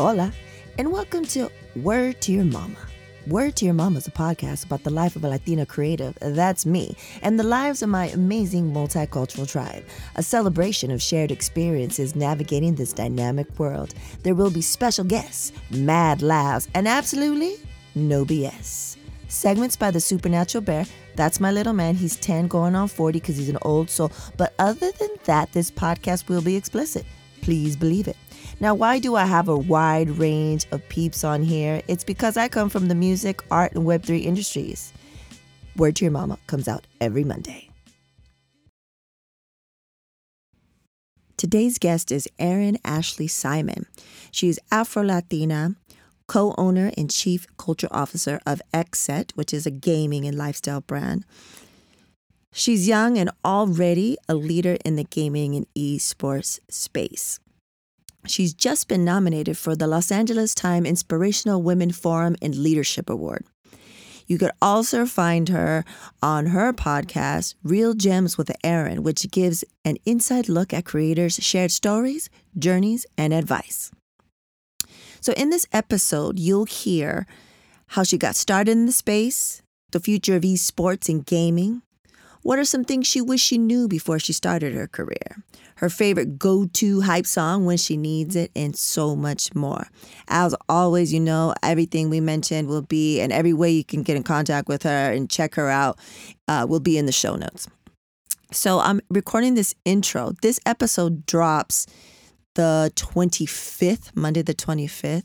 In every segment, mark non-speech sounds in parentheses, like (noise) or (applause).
Hola, and welcome to Word to Your Mama. Word to Your Mama is a podcast about the life of a Latina creative, that's me, and the lives of my amazing multicultural tribe. A celebration of shared experiences navigating this dynamic world. There will be special guests, mad laughs, and absolutely no BS. Segments by the Supernatural Bear. That's my little man. He's 10 going on 40 because he's an old soul. But other than that, this podcast will be explicit. Please believe it. Now, why do I have a wide range of peeps on here? It's because I come from the music, art, and Web3 industries. Word to Your Mama comes out every Monday. Today's guest is Erin Ashley Simon. She is Afro Latina, co owner and chief culture officer of XSET, which is a gaming and lifestyle brand. She's young and already a leader in the gaming and esports space. She's just been nominated for the Los Angeles Times Inspirational Women Forum and Leadership Award. You could also find her on her podcast, Real Gems with Erin, which gives an inside look at creators' shared stories, journeys, and advice. So, in this episode, you'll hear how she got started in the space, the future of esports and gaming. What are some things she wished she knew before she started her career? her favorite go to hype song when she needs it, and so much more. As always, you know, everything we mentioned will be, and every way you can get in contact with her and check her out uh, will be in the show notes. So I'm recording this intro. This episode drops the 25th, Monday the 25th,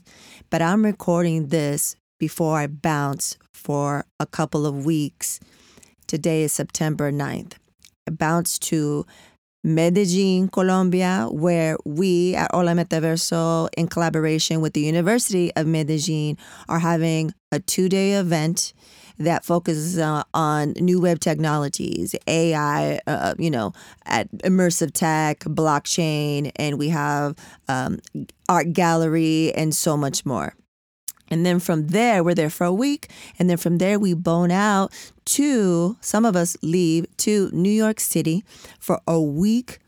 but I'm recording this before I bounce for a couple of weeks. Today is September 9th. I bounce to Medellin, Colombia, where we at Hola Metaverso, in collaboration with the University of Medellin, are having a two day event that focuses uh, on new web technologies, AI, uh, you know, at immersive tech, blockchain, and we have um, art gallery and so much more. And then from there, we're there for a week. And then from there, we bone out to, some of us leave to New York City for a week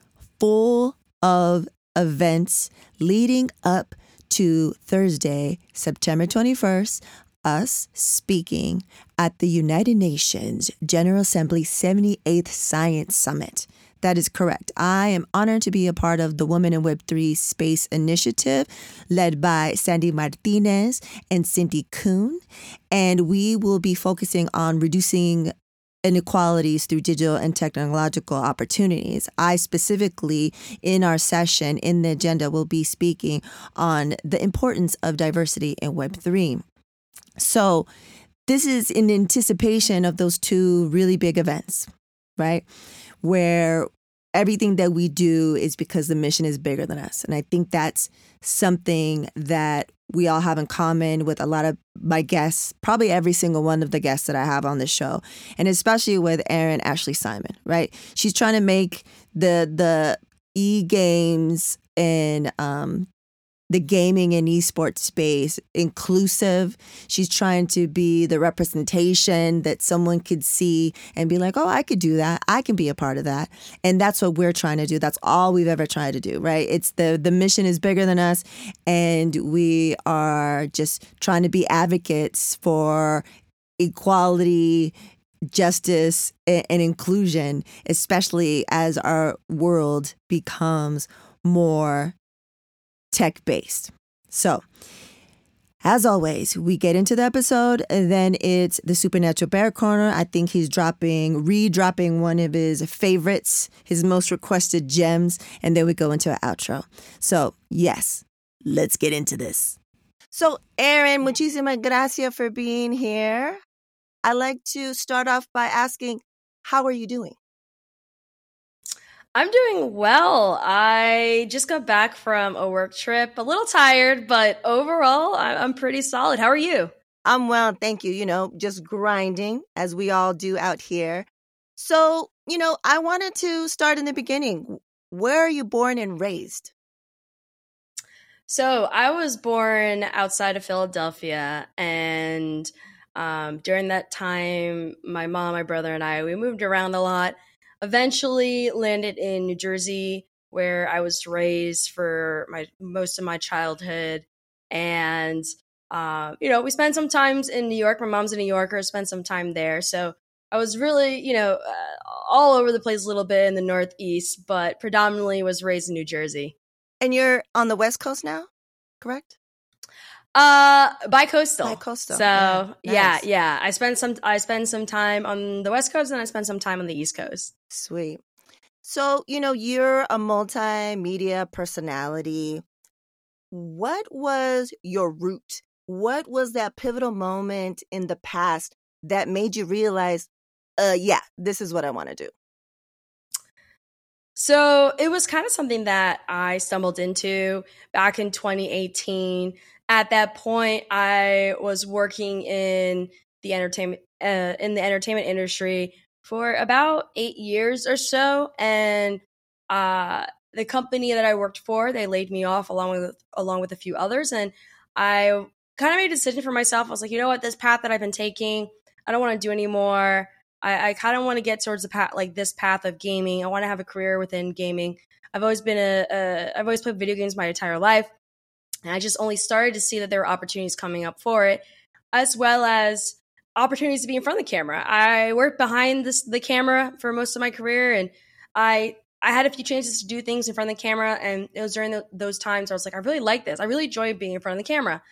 full of events leading up to Thursday, September 21st, us speaking at the United Nations General Assembly 78th Science Summit. That is correct. I am honored to be a part of the Women in Web3 Space Initiative led by Sandy Martinez and Cindy Kuhn. And we will be focusing on reducing inequalities through digital and technological opportunities. I specifically, in our session in the agenda, will be speaking on the importance of diversity in Web3. So, this is in anticipation of those two really big events, right? where everything that we do is because the mission is bigger than us. And I think that's something that we all have in common with a lot of my guests, probably every single one of the guests that I have on this show, and especially with Erin Ashley Simon, right? She's trying to make the the e games and um, the gaming and esports space inclusive. She's trying to be the representation that someone could see and be like, oh, I could do that. I can be a part of that. And that's what we're trying to do. That's all we've ever tried to do, right? It's the the mission is bigger than us and we are just trying to be advocates for equality, justice and inclusion, especially as our world becomes more tech based. So, as always, we get into the episode, and then it's the Supernatural Bear Corner. I think he's dropping, re dropping one of his favorites, his most requested gems, and then we go into an outro. So, yes, let's get into this. So, Erin, muchísimas gracias for being here. I'd like to start off by asking, how are you doing? I'm doing well. I just got back from a work trip, a little tired, but overall, I'm pretty solid. How are you? I'm well, thank you. You know, just grinding as we all do out here. So, you know, I wanted to start in the beginning. Where are you born and raised? So, I was born outside of Philadelphia, and um, during that time, my mom, my brother, and I, we moved around a lot eventually landed in New Jersey, where I was raised for my most of my childhood. and uh, you know, we spent some times in New York. My mom's a New Yorker, spent some time there. So I was really, you know, uh, all over the place a little bit in the Northeast, but predominantly was raised in New Jersey. And you're on the West Coast now, correct? Uh, bi-coastal. Bi-coastal. So yeah, nice. yeah, yeah. I spent some. I spent some time on the West Coast, and I spent some time on the East Coast. Sweet. So you know, you're a multimedia personality. What was your root what was that pivotal moment in the past that made you realize, uh, yeah, this is what I want to do? So it was kind of something that I stumbled into back in 2018. At that point, I was working in the entertainment uh, in the entertainment industry for about eight years or so, and uh, the company that I worked for they laid me off along with along with a few others, and I kind of made a decision for myself. I was like, you know what, this path that I've been taking, I don't want to do anymore. I, I kind of want to get towards the path, like this path of gaming. I want to have a career within gaming. I've always been a, a, I've always played video games my entire life, and I just only started to see that there were opportunities coming up for it, as well as opportunities to be in front of the camera. I worked behind this, the camera for most of my career, and I I had a few chances to do things in front of the camera, and it was during the, those times I was like, I really like this. I really enjoy being in front of the camera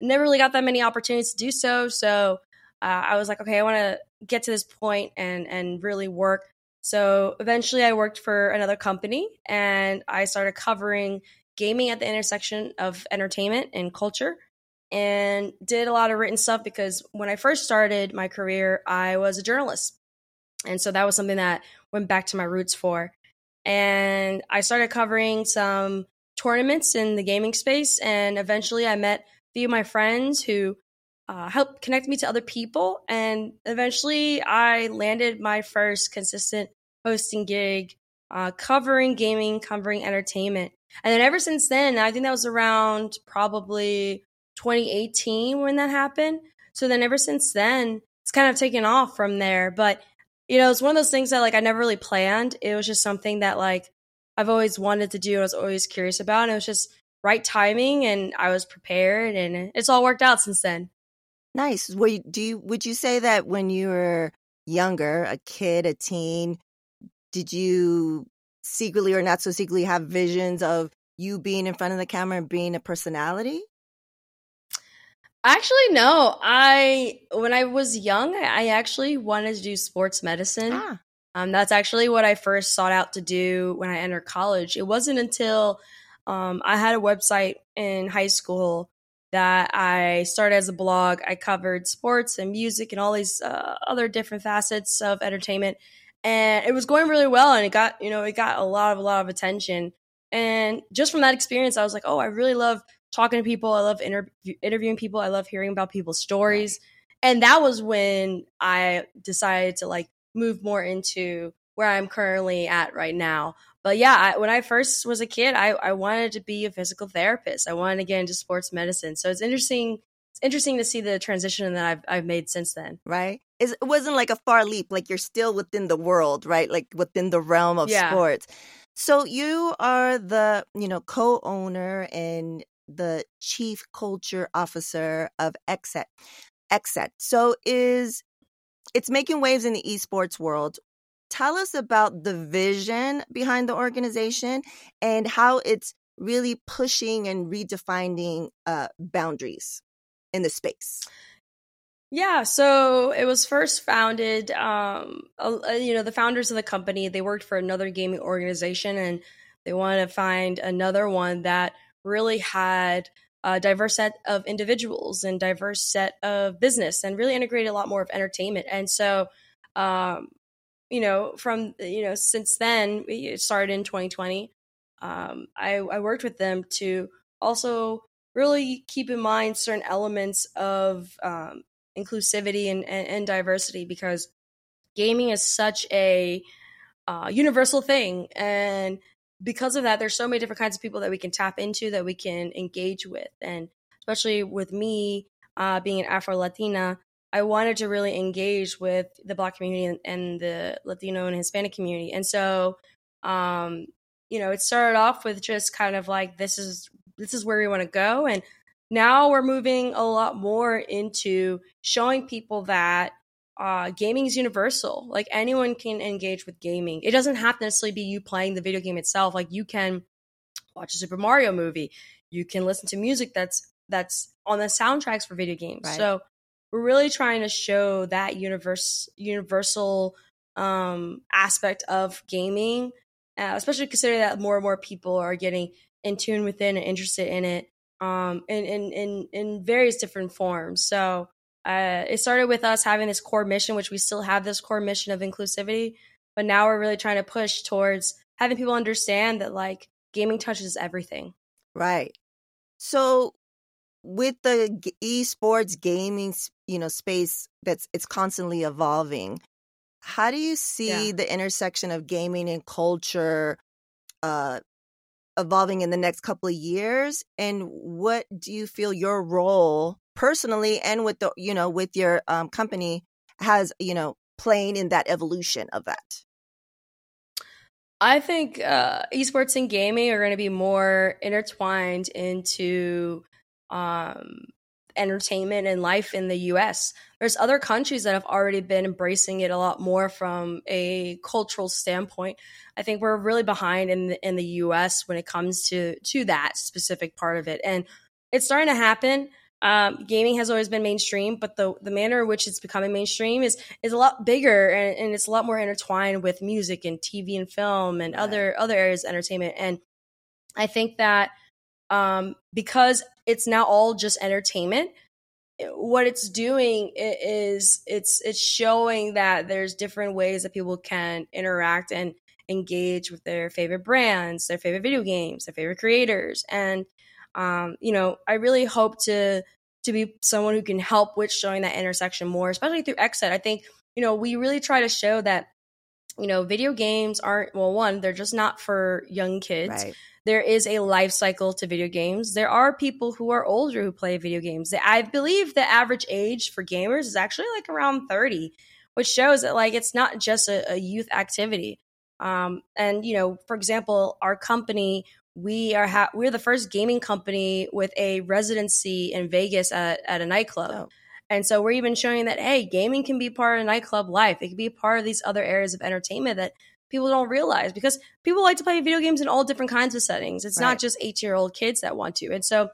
never really got that many opportunities to do so. So uh, I was like, okay, I want to get to this point and and really work. So eventually, I worked for another company and I started covering gaming at the intersection of entertainment and culture and did a lot of written stuff because when I first started my career, I was a journalist. And so that was something that went back to my roots for. And I started covering some tournaments in the gaming space. And eventually I met a few of my friends who uh, helped connect me to other people. And eventually I landed my first consistent hosting gig, uh, covering gaming, covering entertainment. And then ever since then, I think that was around probably 2018 when that happened. So then ever since then, it's kind of taken off from there. But, you know, it's one of those things that like I never really planned. It was just something that like I've always wanted to do. I was always curious about. And it was just right timing and I was prepared and it's all worked out since then. Nice. You, do you would you say that when you were younger, a kid, a teen, did you secretly or not so secretly have visions of you being in front of the camera and being a personality? Actually, no. I when I was young, I actually wanted to do sports medicine. Ah. Um, that's actually what I first sought out to do when I entered college. It wasn't until um, I had a website in high school that I started as a blog. I covered sports and music and all these uh, other different facets of entertainment, and it was going really well. And it got you know it got a lot of a lot of attention. And just from that experience, I was like, oh, I really love talking to people. I love inter- interviewing people. I love hearing about people's stories. And that was when I decided to like move more into where I'm currently at right now, but yeah, I, when I first was a kid, I, I wanted to be a physical therapist. I wanted to get into sports medicine. So it's interesting. It's interesting to see the transition that I've I've made since then. Right. It wasn't like a far leap. Like you're still within the world, right? Like within the realm of yeah. sports. So you are the you know co-owner and the chief culture officer of XSET. XSET. So is it's making waves in the esports world tell us about the vision behind the organization and how it's really pushing and redefining uh, boundaries in the space. Yeah, so it was first founded. Um, you know, the founders of the company they worked for another gaming organization, and they wanted to find another one that really had a diverse set of individuals and diverse set of business, and really integrated a lot more of entertainment. And so, um, you know, from you know, since then, it started in 2020. Um, I, I worked with them to also really keep in mind certain elements of um, inclusivity and, and, and, diversity because gaming is such a uh, universal thing and because of that there's so many different kinds of people that we can tap into that we can engage with and especially with me uh, being an afro latina I wanted to really engage with the Black community and, the Latino and Hispanic community. And so, um, you know, it started off with just kind of like this is this is where we want to go, and now we're moving a lot more into showing people that uh, gaming is universal. Like anyone can engage with gaming. It doesn't have to necessarily be you playing the video game itself. Like you can watch a Super Mario movie. You can listen to music that's that's on the soundtracks for video games. Right. So we're really trying to show that universe universal um, aspect of gaming, uh, especially considering that more and more people are getting in tune with it and interested in it um, in, in, in, in various different forms. So uh, it started with us having this core mission, which we still have this core mission of inclusivity, but now we're really trying to push towards having people understand that like gaming touches everything. Right. So with the esports gaming, you know, space that's it's constantly evolving. How do you see yeah. the intersection of gaming and culture uh, evolving in the next couple of years? And what do you feel your role personally and with the you know with your um, company has you know playing in that evolution of that? I think uh, esports and gaming are going to be more intertwined into um, entertainment and life in the US. There's other countries that have already been embracing it a lot more from a cultural standpoint. I think we're really behind in the, in the US when it comes to to that specific part of it. And it's starting to happen. Um, gaming has always been mainstream, but the the manner in which it's becoming mainstream is is a lot bigger and, and it's a lot more intertwined with music and TV and film and right. other other areas of entertainment. And I think that um, because it's now all just entertainment what it's doing is it's it's showing that there's different ways that people can interact and engage with their favorite brands their favorite video games their favorite creators and um, you know i really hope to to be someone who can help with showing that intersection more especially through xset i think you know we really try to show that you know video games aren't well one they're just not for young kids right there is a life cycle to video games. There are people who are older who play video games. I believe the average age for gamers is actually like around 30, which shows that like it's not just a, a youth activity. Um, and you know, for example, our company, we are ha- we're the first gaming company with a residency in Vegas at, at a nightclub. Oh. And so we're even showing that hey, gaming can be part of nightclub life. It can be part of these other areas of entertainment that people don't realize because people like to play video games in all different kinds of settings. It's right. not just 18 year old kids that want to. And so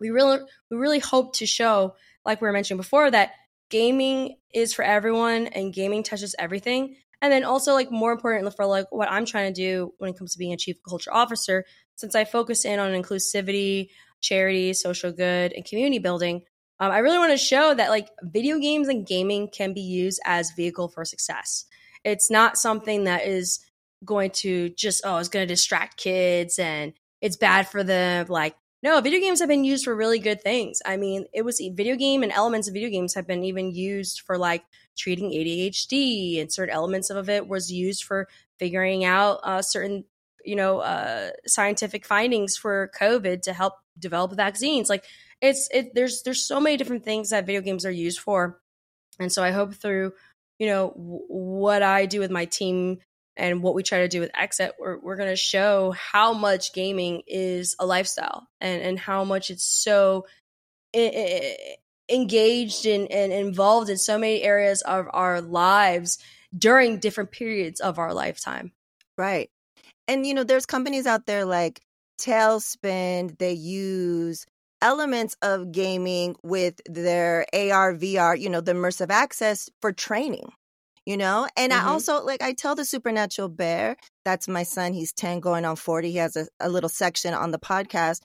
we really we really hope to show, like we were mentioning before, that gaming is for everyone and gaming touches everything. And then also like more important for like what I'm trying to do when it comes to being a chief culture officer, since I focus in on inclusivity, charity, social good, and community building. Um, I really want to show that like video games and gaming can be used as vehicle for success. It's not something that is going to just, oh, it's going to distract kids and it's bad for them. Like, no, video games have been used for really good things. I mean, it was video game and elements of video games have been even used for like treating ADHD, and certain elements of it was used for figuring out uh, certain, you know, uh, scientific findings for COVID to help develop vaccines. Like, it's it. There's there's so many different things that video games are used for, and so I hope through you know w- what I do with my team and what we try to do with XSET we're, we're going to show how much gaming is a lifestyle and, and how much it's so I- I- engaged in, and involved in so many areas of our lives during different periods of our lifetime. Right. And, you know, there's companies out there like Talespin, they use elements of gaming with their AR, VR, you know, the immersive access for training, you know? And mm-hmm. I also, like, I tell the supernatural bear, that's my son, he's 10 going on 40. He has a, a little section on the podcast.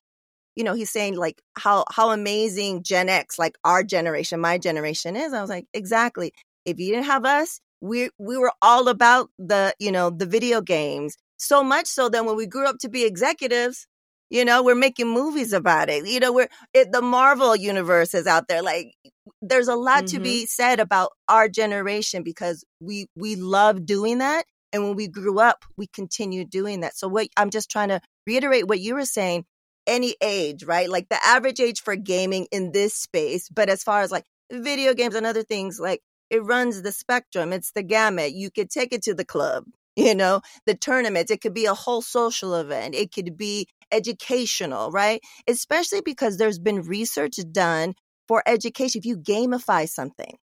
You know, he's saying like how how amazing Gen X, like our generation, my generation is. I was like, exactly. If you didn't have us, we we were all about the, you know, the video games. So much so that when we grew up to be executives, you know, we're making movies about it. You know, we're it, the Marvel universe is out there. Like, there's a lot mm-hmm. to be said about our generation because we we love doing that, and when we grew up, we continue doing that. So, what I'm just trying to reiterate what you were saying. Any age, right? Like the average age for gaming in this space, but as far as like video games and other things, like it runs the spectrum. It's the gamut. You could take it to the club, you know, the tournaments. It could be a whole social event. It could be educational, right? Especially because there's been research done for education. If you gamify something,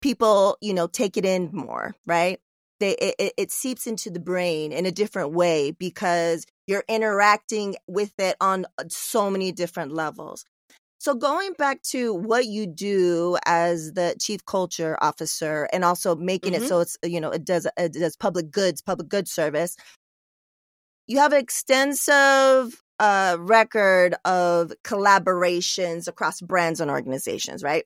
people, you know, take it in more, right? They, it, it seeps into the brain in a different way because you're interacting with it on uh, so many different levels. So going back to what you do as the chief culture officer and also making mm-hmm. it so it's you know it does it does public goods public goods service you have an extensive uh, record of collaborations across brands and organizations right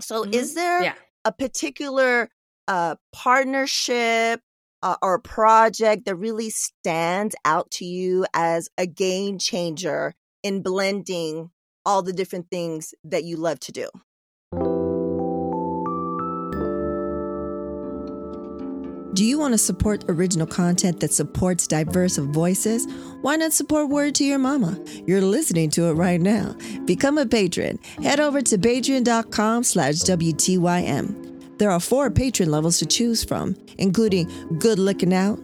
so mm-hmm. is there yeah. a particular uh, partnership uh, or project that really stands out to you as a game changer in blending all the different things that you love to do. Do you want to support original content that supports diverse voices? Why not support Word to Your Mama? You're listening to it right now. Become a patron. Head over to patreon.com slash WTYM. There are four patron levels to choose from, including Good Looking Out,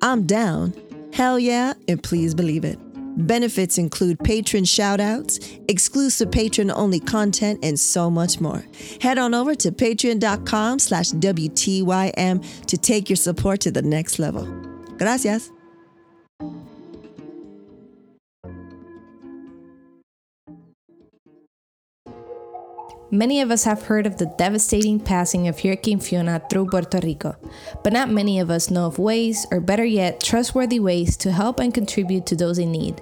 I'm Down, Hell Yeah, and Please Believe It. Benefits include patron shoutouts, exclusive patron-only content, and so much more. Head on over to patreon.com slash WTYM to take your support to the next level. Gracias. Many of us have heard of the devastating passing of Hurricane Fiona through Puerto Rico, but not many of us know of ways, or better yet, trustworthy ways to help and contribute to those in need.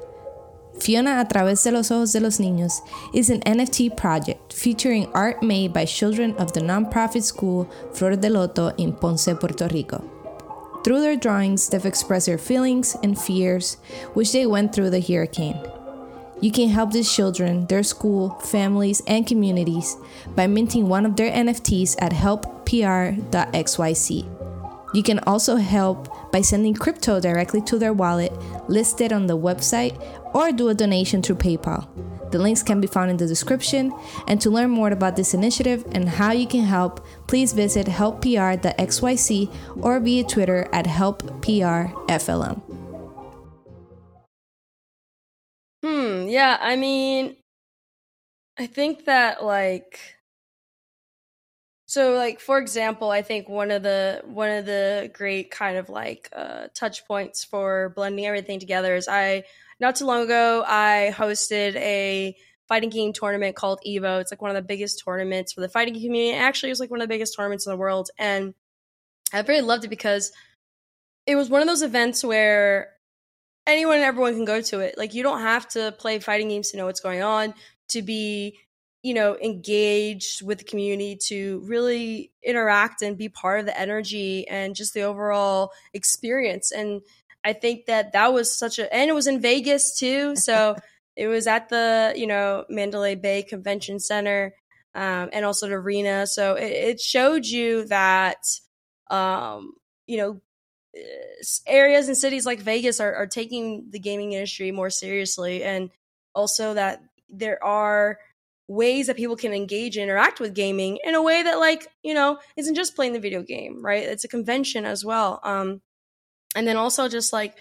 Fiona a través de los ojos de los niños is an NFT project featuring art made by children of the nonprofit school Flor de Loto in Ponce, Puerto Rico. Through their drawings, they've expressed their feelings and fears which they went through the hurricane. You can help these children, their school, families, and communities by minting one of their NFTs at helppr.xyz. You can also help by sending crypto directly to their wallet listed on the website or do a donation through PayPal. The links can be found in the description. And to learn more about this initiative and how you can help, please visit helppr.xyz or via Twitter at helpprflm. Hmm, yeah, I mean, I think that like so like for example i think one of the one of the great kind of like uh, touch points for blending everything together is i not too long ago, I hosted a fighting game tournament called Evo. It's like one of the biggest tournaments for the fighting community. Actually, it was like one of the biggest tournaments in the world. And I really loved it because it was one of those events where anyone and everyone can go to it. Like, you don't have to play fighting games to know what's going on, to be, you know, engaged with the community, to really interact and be part of the energy and just the overall experience. And I think that that was such a, and it was in Vegas too. So (laughs) it was at the, you know, Mandalay Bay Convention Center um, and also the arena. So it, it showed you that, um, you know, areas and cities like Vegas are, are taking the gaming industry more seriously. And also that there are ways that people can engage and interact with gaming in a way that like you know isn't just playing the video game right it's a convention as well um and then also just like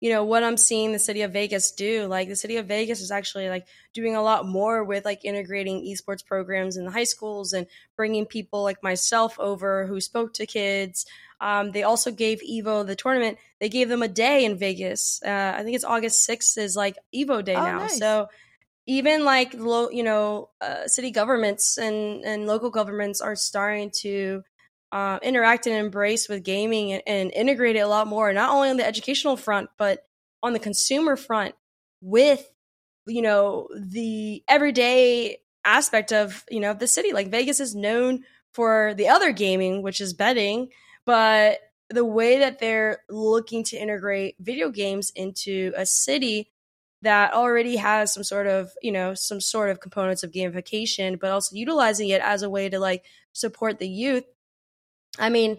you know what i'm seeing the city of vegas do like the city of vegas is actually like doing a lot more with like integrating esports programs in the high schools and bringing people like myself over who spoke to kids um, they also gave evo the tournament they gave them a day in vegas uh, i think it's august 6th is like evo day oh, now nice. so even like low you know uh, city governments and and local governments are starting to uh, interact and embrace with gaming and, and integrate it a lot more, not only on the educational front, but on the consumer front with, you know, the everyday aspect of, you know, the city. Like Vegas is known for the other gaming, which is betting, but the way that they're looking to integrate video games into a city that already has some sort of you know some sort of components of gamification but also utilizing it as a way to like support the youth I mean,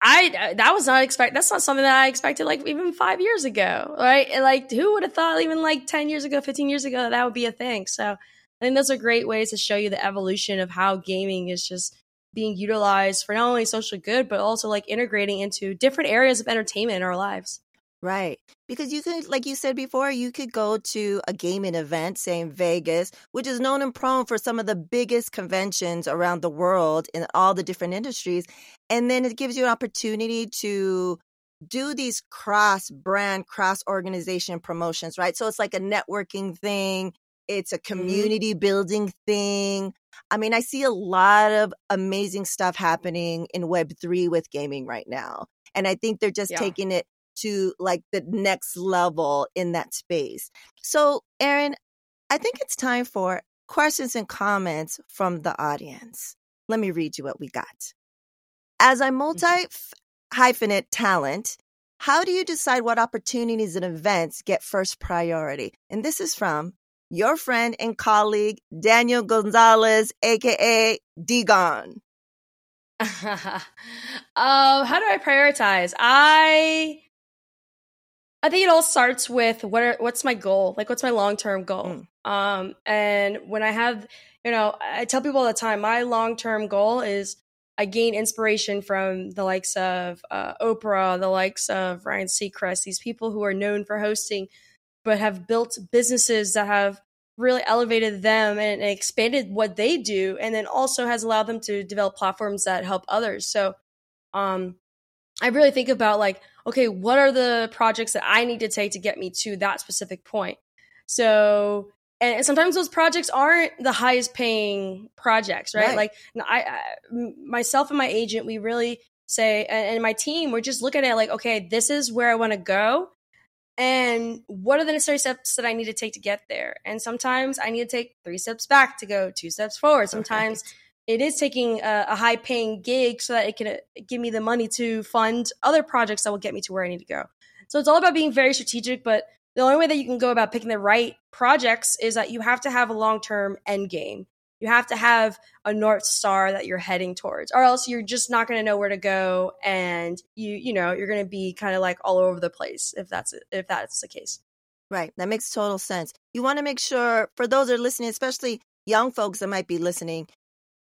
I uh, that was not expect. That's not something that I expected. Like even five years ago, right? Like who would have thought even like ten years ago, fifteen years ago, that, that would be a thing. So I think those are great ways to show you the evolution of how gaming is just being utilized for not only social good but also like integrating into different areas of entertainment in our lives. Right. Because you could, like you said before, you could go to a gaming event, say in Vegas, which is known and prone for some of the biggest conventions around the world in all the different industries. And then it gives you an opportunity to do these cross brand, cross organization promotions, right? So it's like a networking thing, it's a Mm-hmm. community building thing. I mean, I see a lot of amazing stuff happening in Web3 with gaming right now. And I think they're just Yeah. taking it to like the next level in that space. So, Erin, I think it's time for questions and comments from the audience. Let me read you what we got. As a multi hyphenate talent, how do you decide what opportunities and events get first priority? And this is from your friend and colleague, Daniel Gonzalez, aka Digon. (laughs) um, how do I prioritize? I I think it all starts with what are, what's my goal? Like what's my long-term goal? Um and when I have, you know, I tell people all the time my long-term goal is I gain inspiration from the likes of uh, Oprah, the likes of Ryan Seacrest, these people who are known for hosting but have built businesses that have really elevated them and expanded what they do and then also has allowed them to develop platforms that help others so um i really think about like okay what are the projects that i need to take to get me to that specific point so and sometimes those projects aren't the highest paying projects right, Right. like I, myself and my agent we really say and, and my team we're just looking at like okay this is where i want to go and what are the necessary steps that I need to take to get there? And sometimes I need to take three steps back to go two steps forward. Sometimes it is taking a, a high paying gig so that it can uh, give me the money to fund other projects that will get me to where I need to go. So it's all about being very strategic, but the only way that you can go about picking the right projects is that you have to have a long term end game. You have to have a north star that you're heading towards, or else you're just not going to know where to go, and you you know you're going to be kind of like all over the place if that's if that's the case. Right. That makes total sense. You want to make sure, for those that are listening, especially young folks that might be listening,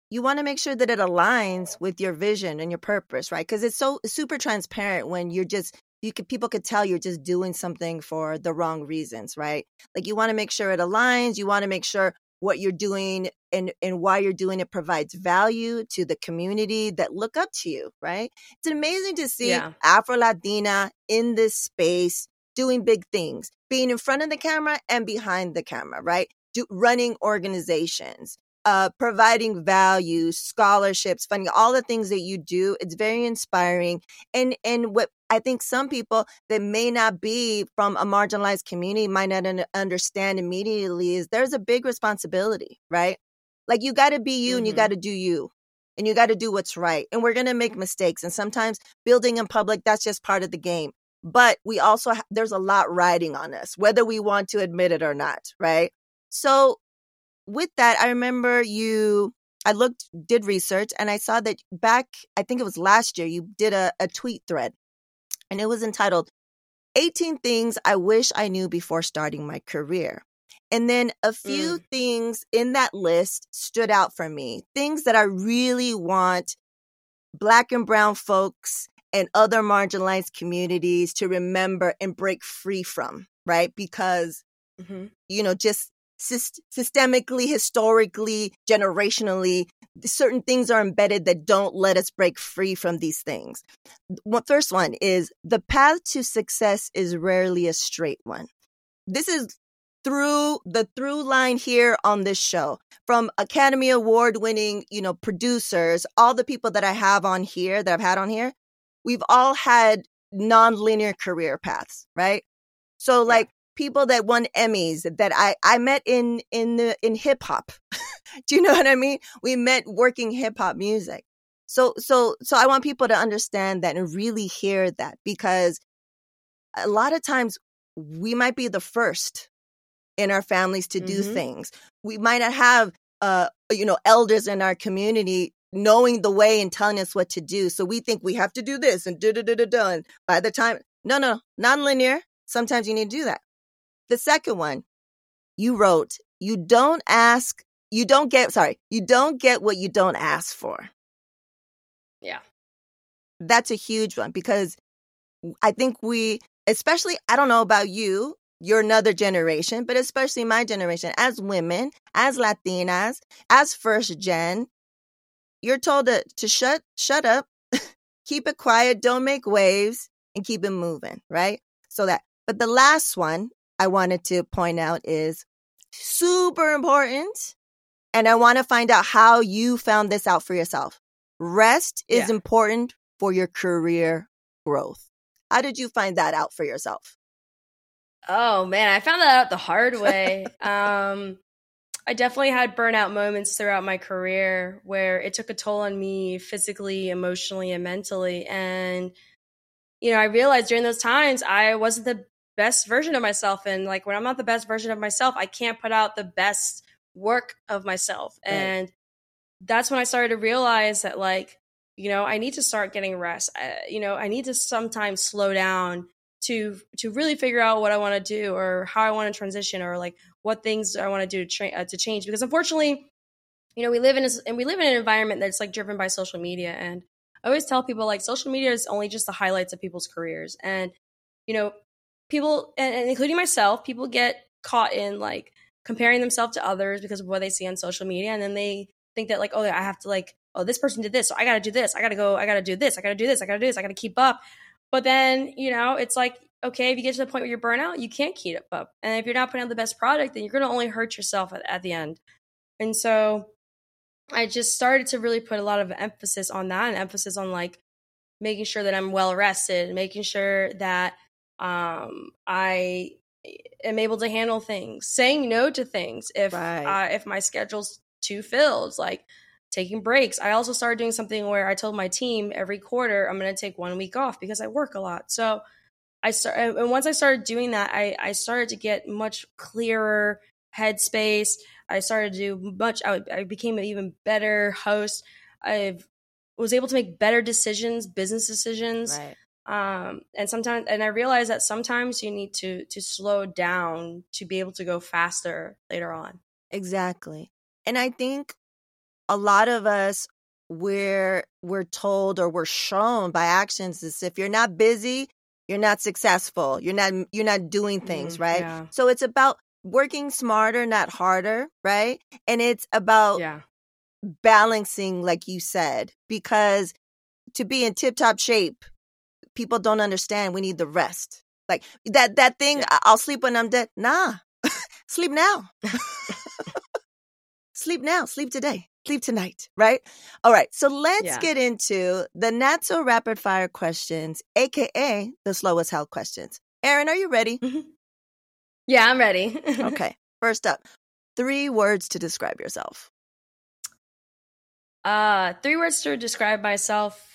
you want to make sure that it aligns with your vision and your purpose, right? Because it's so super transparent when you're just you could people could tell you're just doing something for the wrong reasons, right? Like you want to make sure it aligns. You want to make sure what you're doing and and why you're doing it provides value to the community that look up to you, right? It's amazing to see Yeah. Afro Latina in this space doing big things, being in front of the camera and behind the camera, right? Do, running organizations, uh, providing value, scholarships, funding, all the things that you do. It's very inspiring. And and what I think some people that may not be from a marginalized community might not un- understand immediately is there's a big responsibility, right? Like you got to be you and you Mhm. got to do you. And you got to do what's right. And we're going to make mistakes. And sometimes building in public, that's just part of the game but we also ha- there's a lot riding on us whether we want to admit it or not right so with that i remember you i looked did research and i saw that back i think it was last year you did a, a tweet thread and it was entitled 18 things i wish i knew before starting my career. And then a few things in that list stood out for me things that i really want black and brown folks and other marginalized communities to remember and break free from, right? Because, hmm you know, just systemically, historically, generationally, certain things are embedded that don't let us break free from these things. First one is the path to success is rarely a straight one. This is through the through line here on this show from academy award winning you know producers all the people that i have on here that i've had on here we've all had non-linear career paths right so like people that won emmys that i i met in in the in hip hop. (laughs) Do you know what i mean? We met working hip hop music. So so so i want people to understand that and really hear that because a lot of times we might be the first in our families to do Mhm. things. We might not have uh you know elders in our community knowing the way and telling us what to do. So we think we have to do this and da da da da da and by the time no no non-linear. Sometimes you need to do that the second one you wrote you don't ask you don't get sorry you don't get what you don't ask for Yeah. that's a huge one because I think we especially, I don't know about you, you're another generation, but especially my generation, as women, as Latinas, as first gen, you're told to, to shut shut up, (laughs) keep it quiet, don't make waves, and keep it moving, right? So that but the last one I wanted to point out is super important. And I want to find out how you found this out for yourself. Rest is Yeah. important for your career growth. How did you find that out for yourself? Oh man, I found that out the hard way. (laughs) um, I definitely had burnout moments throughout my career where it took a toll on me physically, emotionally, and mentally. And you know, I realized during those times I wasn't the best version of myself. And like when I'm not the best version of myself, I can't put out the best work of myself. Right. And that's when I started to realize that like, you know, I need to start getting rest. I, you know, I need to sometimes slow down to to really figure out what I want to do or how I want to transition or like what things I want to do to tra- uh, to change because unfortunately, you know, we live in a, and we live in an environment that's like driven by social media and I always tell people like social media is only just the highlights of people's careers and you know, people and, and including myself, people get caught in like comparing themselves to others because of what they see on social media and then they think that like oh I have to like oh this person did this so I got to do this. I got to go I got to do this. I got to do this. I got to do this. I got to keep up. But then, you know, it's like, okay, if you get to the point where you're burnout, you can't keep up. And if you're not putting out the best product, then you're going to only hurt yourself at, at the end. And so I just started to really put a lot of emphasis on that and emphasis on like making sure that I'm well rested, making sure that um, I am able to handle things, saying no to things if Right. uh, if my schedule's too filled, like taking breaks. I also started doing something where I told my team every quarter I'm going to take one week off because I work a lot. So I start and once I started doing that, I I started to get much clearer headspace. I started to do much. I, I became an even better host. I was able to make better decisions, business decisions Right. Um and sometimes and i realized that sometimes you need to to slow down to be able to go faster later on Exactly. And I think a lot of us we're we're told or we're shown by actions is if you're not busy, you're not successful. You're not you're not doing things, Mm, right? yeah. So it's about working smarter, not harder, right? And it's about yeah balancing like you said because to be in tip-top shape, people don't understand we need the rest. Like that that thing Yeah. I'll sleep when I'm dead. Nah. (laughs) sleep now. (laughs) sleep now, sleep today, sleep tonight, right? All right, so let's Yeah. get into the not so rapid fire questions, aka the slowest hell questions. Erin, are you ready? yeah i'm ready (laughs) Okay, first up, three words to describe yourself. uh three words to describe myself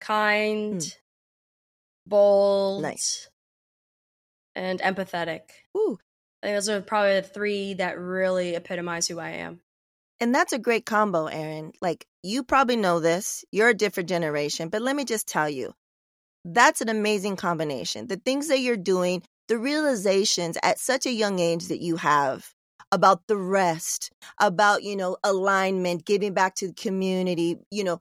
kind hmm. bold Nice. and empathetic Ooh, i think those are probably the three that really epitomize who i am and that's a great combo, Erin. Like, you probably know this, you're a different generation, but let me just tell you that's an amazing combination. The things that you're doing, the realizations at such a young age that you have about the rest, about, you know, alignment, giving back to the community, you know,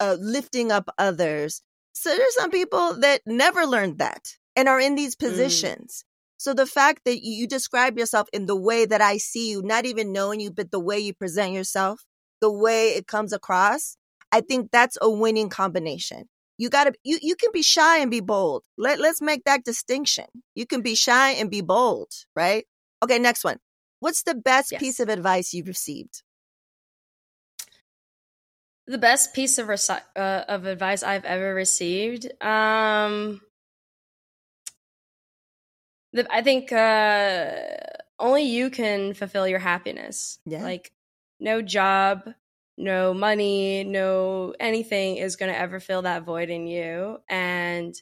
uh, lifting up others. So there's some people that never learned that and are in these positions. So the fact that you you describe yourself in the way that I see you, not even knowing you, but the way you present yourself, the way it comes across, I think that's a winning combination. You gotta you you can be shy and be bold. Let let's make that distinction. You can be shy and be bold, right? Okay, next one. What's the best Yes. piece of advice you've received? The best piece of reci- uh, of advice I've ever received. Um, the, I think uh, only you can fulfill your happiness. Yeah. Like no job, no money, no anything is going to ever fill that void in you, and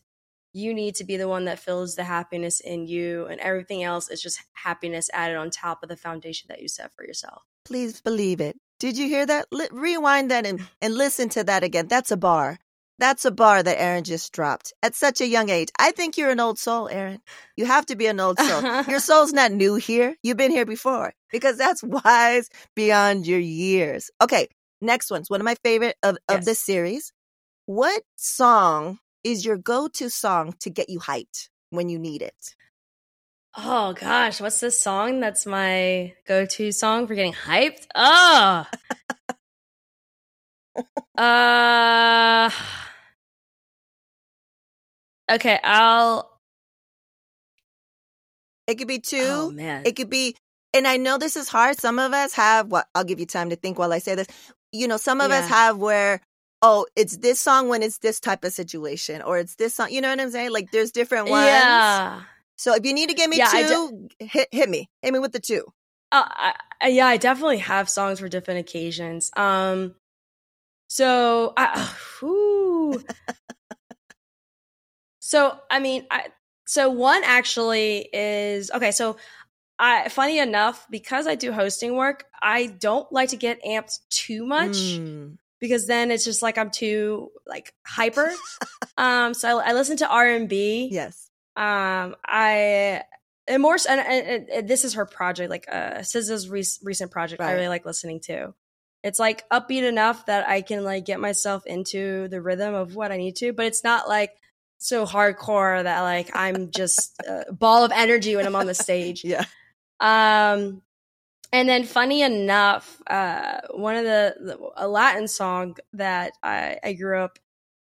you need to be the one that fills the happiness in you, and everything else is just happiness added on top of the foundation that you set for yourself. Please believe it. Did you hear that? Li- rewind that and, and listen to that again. That's a bar. That's a bar that Erin just dropped at such a young age. I think you're an old soul, Erin. You have to be an old soul. (laughs) your soul's not new here. You've been here before because that's (laughs) wise beyond your years. Okay, next one's one of my favorite of, of Yes. this series. What song is your go-to song to get you hyped when you need it? Oh gosh, what's this song that's my go-to song for getting hyped? Oh. (laughs) uh Okay, I'll It could be two. Oh man. It could be and I know this is hard. Some of us have what I'll give you time to think while I say this. You know, some of us have where oh, it's this song when it's this type of situation or it's this song, you know what I'm saying? Like there's different ones. Yeah. So if you need to give me Yeah, two, hit hit me. Hit me with the two. Uh, I, yeah, I definitely have songs for different occasions. Um, so I, (sighs) so I mean, I so one actually is okay. So I, funny enough, because I do hosting work, I don't like to get amped too much Mm. because then it's just like I'm too like hyper. um, so I, I listen to R and B Yes. Um i and more so- and, and, and this is her project like uh SZA's re- recent project i really like listening to. It's like upbeat enough that i can like get myself into the rhythm of what i need to but it's not like so hardcore that like i'm just a (laughs) ball of energy when i'm on the stage. (laughs) Yeah. um and then funny enough uh one of the, the a latin song that i i grew up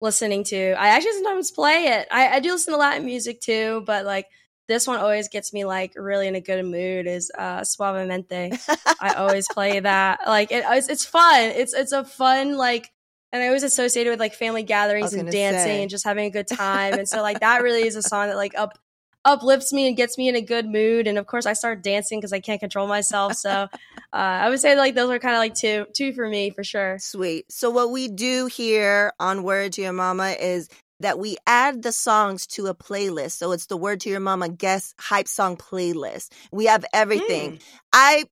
listening to. I actually sometimes play it. I, I do listen to latin music too but like this one always gets me like really in a good mood is uh suavemente i always play (laughs) that. Like it, it's, it's fun. It's it's a fun like and i always associate it with like family gatherings and dancing say. and just having a good time. And so like that (laughs) really is a song that like up uplifts me and gets me in a good mood and of course i start dancing because i can't control myself so (laughs) uh, i would say like those are kind of like two two for me for sure Sweet. So what we do here on Word to Your Mama is that we add the songs to a playlist. So it's the Word to Your Mama guest hype song playlist. We have everything. Mm. I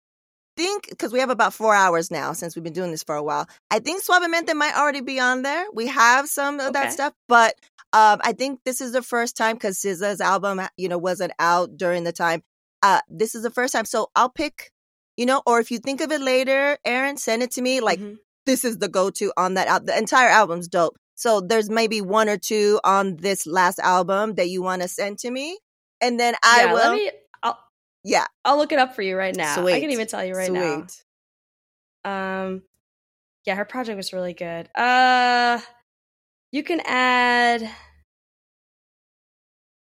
think because we have about four hours now since we've been doing this for a while. I think Suavemente might already be on there. We have some of that stuff, but um, I think this is the first time because SZA's album, you know, wasn't out during the time. Uh, this is the first time, so I'll pick, you know, or if you think of it later, Erin, send it to me. Like Mhm. this is the go-to on that album. The entire album's dope. So there's maybe one or two on this last album that you want to send to me, and then I yeah, will. let me I'll, yeah, I'll look it up for you right now i can even tell you right sweet. now um yeah her project was really good uh you can add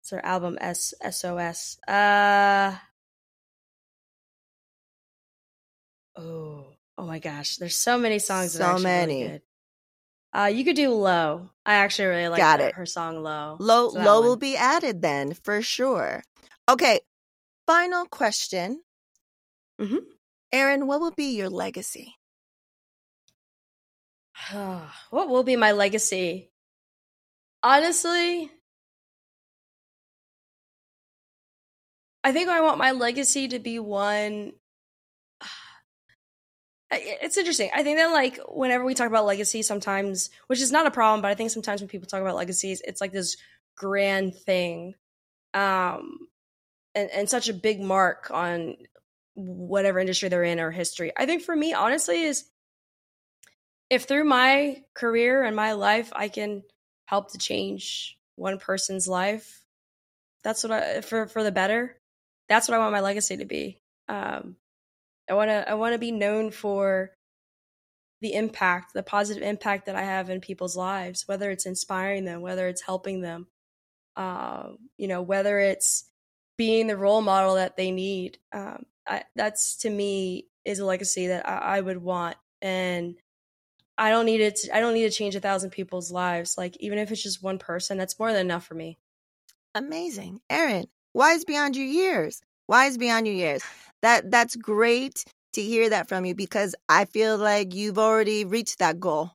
it's her album S S O S. uh oh oh my gosh there's so many songs So many. really uh you could do low i actually really like Got her, it. her song low Low, So low one. will be added then for sure. Okay, final question. Mhm. Erin, what will be your legacy? (sighs) what will be my legacy? Honestly, I think I want my legacy to be one. (sighs) It's interesting. I think that like whenever we talk about legacy, sometimes, which is not a problem, but I think sometimes when people talk about legacies, it's like this grand thing, um, and and such a big mark on whatever industry they're in or history. I think for me, honestly, is if through my career and my life I can help to change one person's life, that's what I for for the better. That's what I want my legacy to be. Um, I want to I want to be known for the impact, the positive impact that I have in people's lives, whether it's inspiring them, whether it's helping them, um, you know, whether it's being the role model that they need. Um, I, that's to me is a legacy that I, I would want, and I don't need it. To, I don't need to change a thousand people's lives. Like even if it's just one person, that's more than enough for me. Amazing. Erin, wise beyond your years. Wise beyond your years. That that's great to hear that from you because I feel like you've already reached that goal.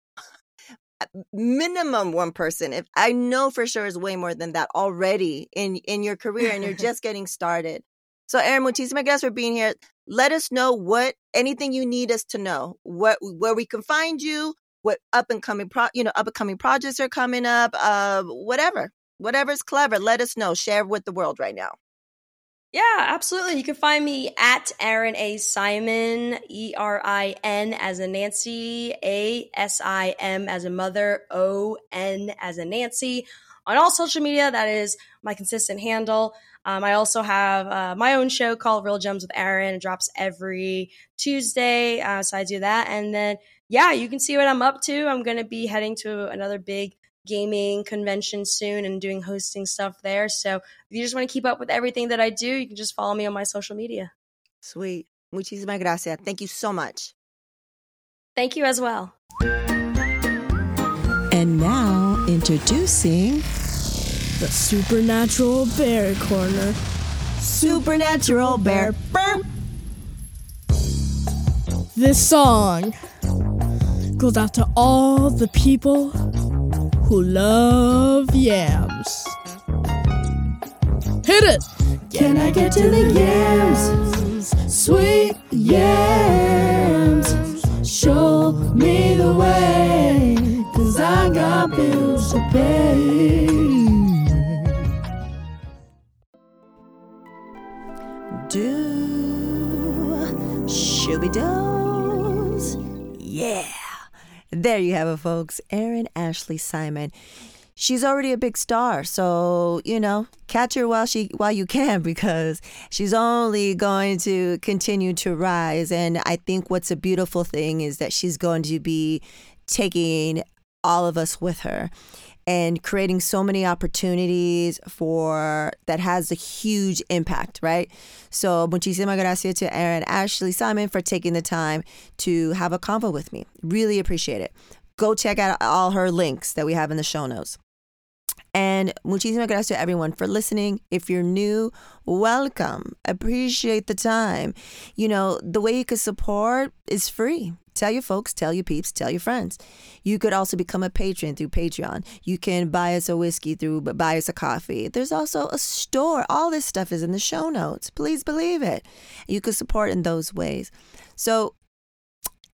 Minimum one person. If I know for sure is way more than that already in in your career and you're (laughs) just getting started. So Erin, muchísimas gracias for being here. Let us know what anything you need us to know. What where we can find you, what up and coming pro you know, up and coming projects are coming up, uh whatever whatever's clever, let us know. Share with the world right now. Yeah, absolutely. You can find me at Erin A. Simon, E R I N as a Nancy, A S I M as a mother, O N as a Nancy on all social media. That is my consistent handle. Um, I also have uh, my own show called Real Gems with Erin. It drops every Tuesday. Uh, so I do that. And then, yeah, you can see what I'm up to. I'm going to be heading to another big gaming convention soon and doing hosting stuff there. So if you just want to keep up with everything that I do, you can just follow me on my social media. Sweet. Muchísimas gracias. Thank you so much. Thank you as well. And now, introducing the Supernatural Bear Corner. Supernatural Bear. Burp. This song goes out to all the people who love yams. Hit it! Can I get to the yams? Sweet yams. Show me the way, cause I got bills to pay. Do shooby does. Yeah. There you have it, folks. Erin Ashley Simon. She's already a big star, so you know, catch her while she while you can (laughs) because she's only going to continue to rise. And I think what's a beautiful thing is that she's going to be taking all of us with her and creating so many opportunities for that has a huge impact, right? So, muchísimas gracias to Erin Ashley Simon for taking the time to have a convo with me. Really appreciate it. Go check out all her links that we have in the show notes. And muchísimas gracias to everyone for listening. If you're new, welcome. Appreciate the time. You know, the way you can support is free. Tell your folks, tell your peeps, tell your friends. You could also become a patron through Patreon. You can buy us a whiskey through buy us a coffee. There's also a store. All this stuff is in the show notes. Please believe it. You could support in those ways. So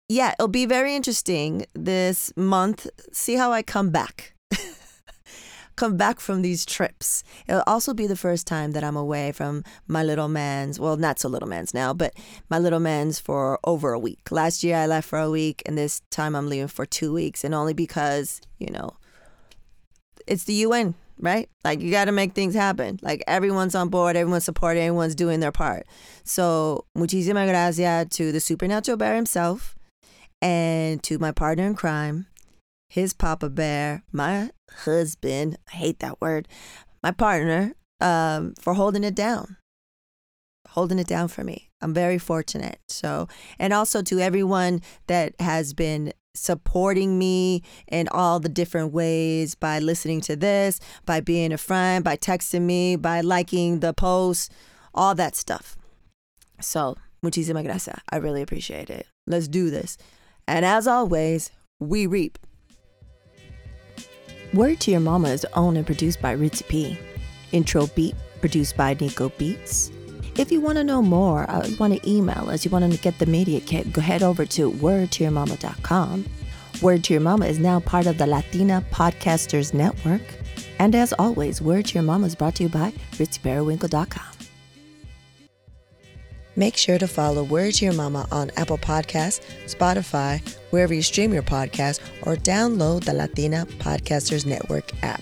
yeah, it'll be very interesting this month. See how I come back (laughs) come back from these trips. It'll also be the first time that I'm away from my little man's, well, not so little man's now, but my little man's for over a week. Last year I left for a week, and this time I'm leaving for two weeks, and only because, you know, it's the UN, right? Like you got to make things happen. Like everyone's on board, everyone's supporting, everyone's doing their part. So, muchísimas gracias to the supernatural bear himself and to my partner in crime, his Papa Bear, my husband, I hate that word, my partner, um, for holding it down, holding it down for me. I'm very fortunate. So, and also to everyone that has been supporting me in all the different ways by listening to this, by being a friend, by texting me, by liking the post, all that stuff. So, muchísimas gracias. I really appreciate it. Let's do this. And as always, we reap. Word to Your Mama is owned and produced by Ritzy P. Intro beat produced by Nico Beats. If you want to know more, uh, you want to email us, you want to get the media kit, go head over to wordtoyourmama.com. Word to Your Mama is now part of the Latina Podcasters Network. And as always, Word to Your Mama is brought to you by RitzyPeriwinkle.com. Make sure to follow Word to Your Mama on Apple Podcasts, Spotify, wherever you stream your podcast, or download the Latina Podcasters Network app.